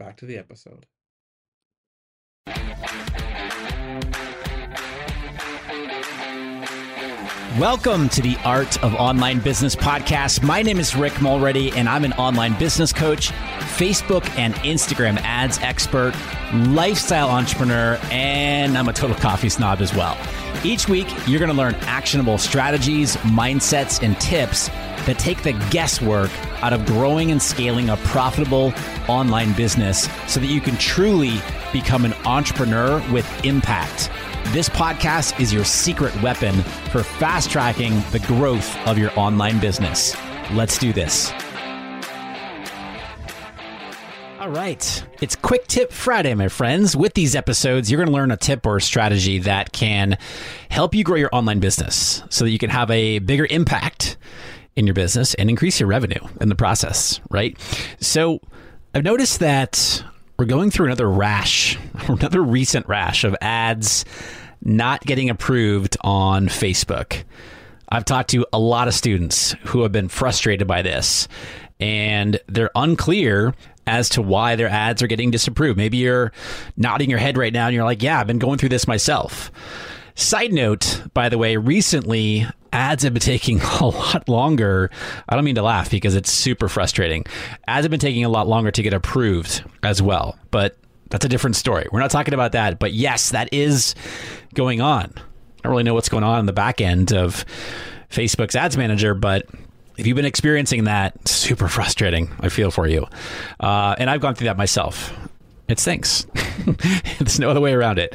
Back to the episode. Welcome to the Art of Online Business podcast. My name is Rick Mulready, and I'm an online business coach, Facebook and Instagram ads expert, lifestyle entrepreneur, and I'm a total coffee snob as well. Each week, you're going to learn actionable strategies, mindsets, and tips that take the guesswork out of growing and scaling a profitable online business so that you can truly become an entrepreneur with impact. This podcast is your secret weapon for fast tracking the growth of your online business. Let's do this. All right. It's Quick Tip Friday, my friends. With these episodes, you're going to learn a tip or a strategy that can help you grow your online business so that you can have a bigger impact in your business and increase your revenue in the process, right? So I've noticed that we're going through another rash, another recent rash of ads not getting approved on Facebook. I've talked to a lot of students who have been frustrated by this and they're unclear as to why their ads are getting disapproved. Maybe you're nodding your head right now and you're like, yeah, I've been going through this myself. Side note, by the way, recently ads have been taking a lot longer. I don't mean to laugh because it's super frustrating. Ads have been taking a lot longer to get approved as well, but that's a different story. We're not talking about that, but yes, that is going on. I don't really know what's going on in the back end of Facebook's ads manager, but if you've been experiencing that, super frustrating. I feel for you. Uh, and I've gone through that myself. It stinks. There's no other way around it.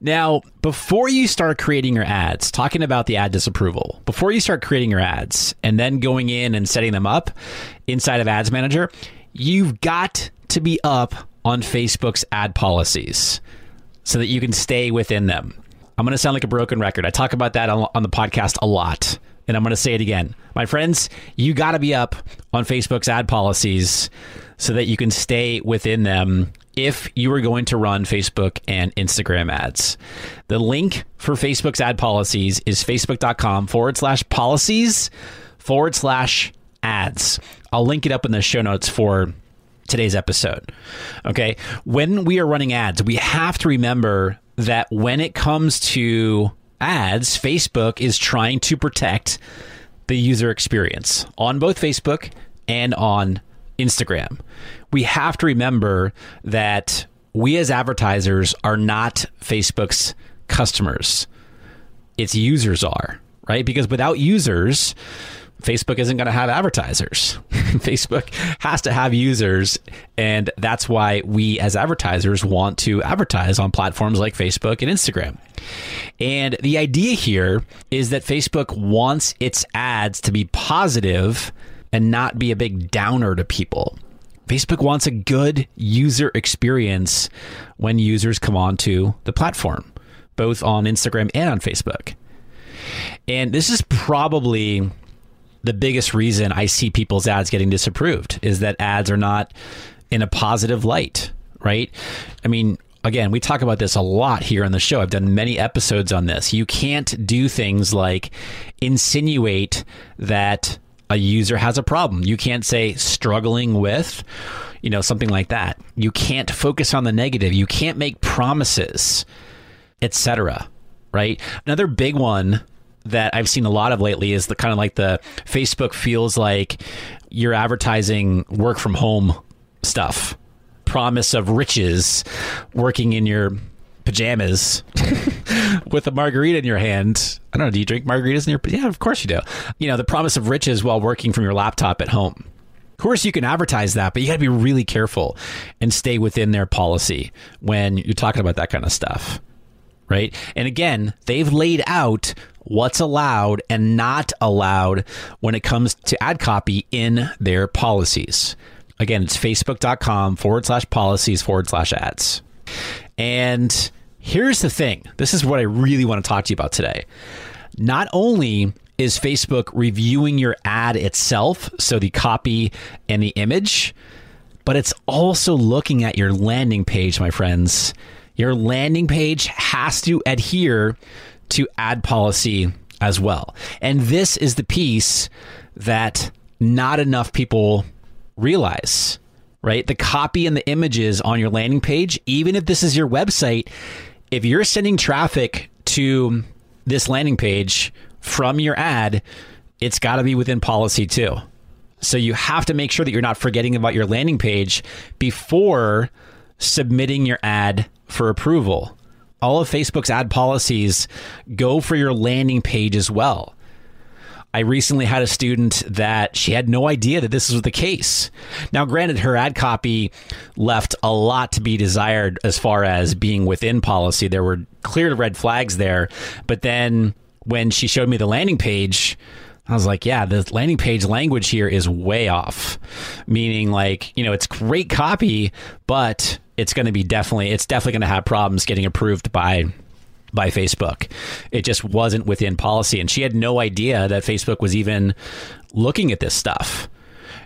Now, before you start creating your ads, talking about the ad disapproval, before you start creating your ads and then going in and setting them up inside of Ads Manager, you've got to be up on Facebook's ad policies so that you can stay within them. I'm going to sound like a broken record. I talk about that on, the podcast a lot, and I'm going to say it again. My friends, you got to be up on Facebook's ad policies so that you can stay within them if you are going to run Facebook and Instagram ads. The link for Facebook's ad policies is facebook.com forward slash policies forward slash ads. I'll link it up in the show notes for today's episode. Okay. When we are running ads, we have to remember that when it comes to ads, Facebook is trying to protect the user experience on both Facebook and on Instagram. We have to remember that we as advertisers are not Facebook's customers. Its users are, right? Because without users, Facebook isn't going to have advertisers. Facebook has to have users. And that's why we as advertisers want to advertise on platforms like Facebook and Instagram. And the idea here is that Facebook wants its ads to be positive and not be a big downer to people. Facebook wants a good user experience when users come onto the platform, both on Instagram and on Facebook. And this is probably the biggest reason I see people's ads getting disapproved is that ads are not in a positive light, right? I mean, again, we talk about this a lot here on the show. I've done many episodes on this. You can't do things like insinuate that a user has a problem. You can't say struggling with, you know, something like that. You can't focus on the negative. You can't make promises, etc. Right? Another big one that I've seen a lot of lately is the kind of like the Facebook feels like you're advertising work from home stuff promise of riches working in your pajamas with a margarita in your hand. I don't know. Do you drink margaritas in your? Yeah, of course you do. You know, the promise of riches while working from your laptop at home. Of course, you can advertise that, but you got to be really careful and stay within their policy when you're talking about that kind of stuff. Right. And again, they've laid out what's allowed and not allowed when it comes to ad copy in their policies. Again, it's facebook.com forward slash policies forward slash ads. And here's the thing this is what I really want to talk to you about today. Not only is Facebook reviewing your ad itself, so the copy and the image, but it's also looking at your landing page, my friends. Your landing page has to adhere to ad policy as well. And this is the piece that not enough people realize, right? The copy and the images on your landing page, even if this is your website, if you're sending traffic to this landing page from your ad, it's got to be within policy too. So you have to make sure that you're not forgetting about your landing page before submitting your ad for approval. All of Facebook's ad policies go for your landing page as well. I recently had a student that she had no idea that this was the case. Now, granted, her ad copy left a lot to be desired as far as being within policy. There were clear red flags there. But then when she showed me the landing page, I was like, yeah, the landing page language here is way off. Meaning, like, you know, it's great copy, but it's going to be definitely, it's definitely going to have problems getting approved by by Facebook. It just wasn't within policy. And she had no idea that Facebook was even looking at this stuff.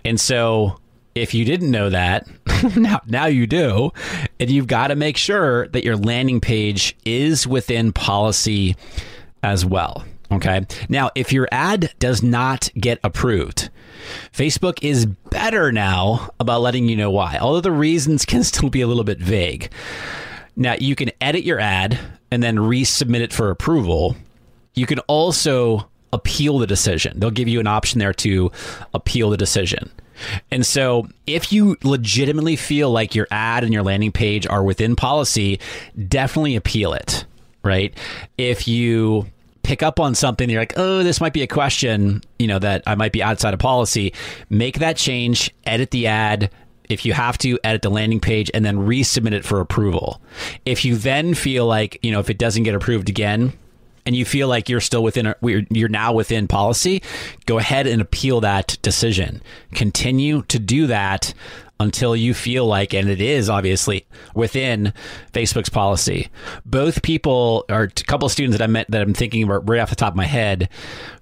And so if you didn't know that, now, now you do. And you've got to make sure that your landing page is within policy as well. Okay. Now, if your ad does not get approved, Facebook is better now about letting you know why, although the reasons can still be a little bit vague. Now, you can edit your ad and then resubmit it for approval. You can also appeal the decision. They'll give you an option there to appeal the decision. And so, if you legitimately feel like your ad and your landing page are within policy, definitely appeal it, right? If you pick up on something, you're like, oh, this might be a question, you know, that I might be outside of policy, make that change, edit the ad, if you have to edit the landing page and then resubmit it for approval. If you then feel like, you know, if it doesn't get approved again, and you feel like you're still within a, you're now within policy, go ahead and appeal that decision. Continue to do that until you feel like, and it is obviously within Facebook's policy. Both people, or a couple of students that I met that I'm thinking about right off the top of my head,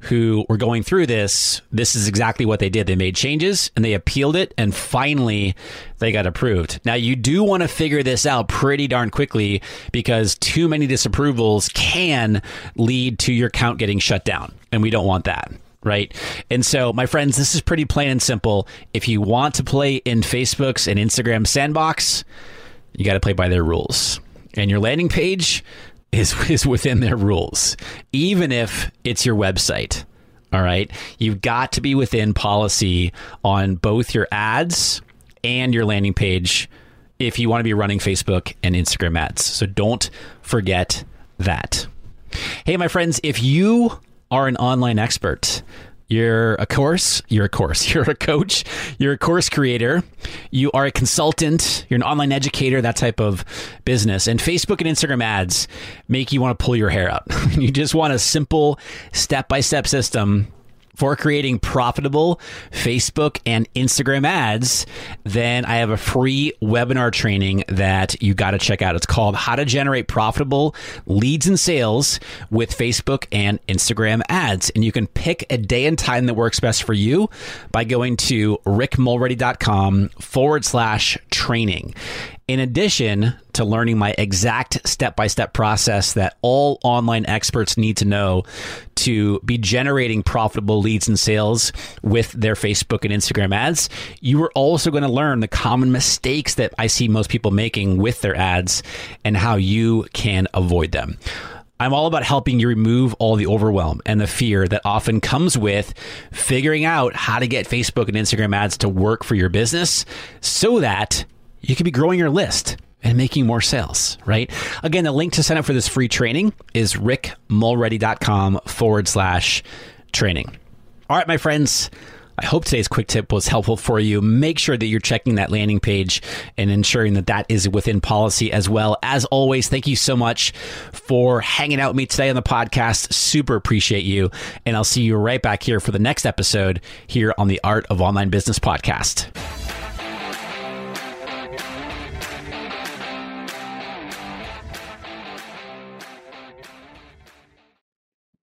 who were going through this, this is exactly what they did. They made changes and they appealed it, and finally they got approved. Now, you do want to figure this out pretty darn quickly because too many disapprovals can lead to your account getting shut down, and we don't want that right? And so, my friends, this is pretty plain and simple. If you want to play in Facebook's and Instagram sandbox, you got to play by their rules. And your landing page is, is within their rules, even if it's your website. All right. You've got to be within policy on both your ads and your landing page if you want to be running Facebook and Instagram ads. So don't forget that. Hey, my friends, if you are an online expert. You're a course, you're a course, you're a coach, you're a course creator, you are a consultant, you're an online educator, that type of business. And Facebook and Instagram ads make you want to pull your hair out. you just want a simple step by step system for creating profitable Facebook and Instagram ads, then I have a free webinar training that you got to check out. It's called How to Generate Profitable Leads and Sales with Facebook and Instagram Ads. And you can pick a day and time that works best for you by going to rickmulready.com forward slash training. In addition to learning my exact step by step process that all online experts need to know to be generating profitable leads and sales with their Facebook and Instagram ads, you are also going to learn the common mistakes that I see most people making with their ads and how you can avoid them. I'm all about helping you remove all the overwhelm and the fear that often comes with figuring out how to get Facebook and Instagram ads to work for your business so that you could be growing your list and making more sales, right? Again, the link to sign up for this free training is rickmulready.com forward slash training. All right, my friends. I hope today's quick tip was helpful for you. Make sure that you're checking that landing page and ensuring that that is within policy as well. As always, thank you so much for hanging out with me today on the podcast. Super appreciate you. And I'll see you right back here for the next episode here on the Art of Online Business podcast.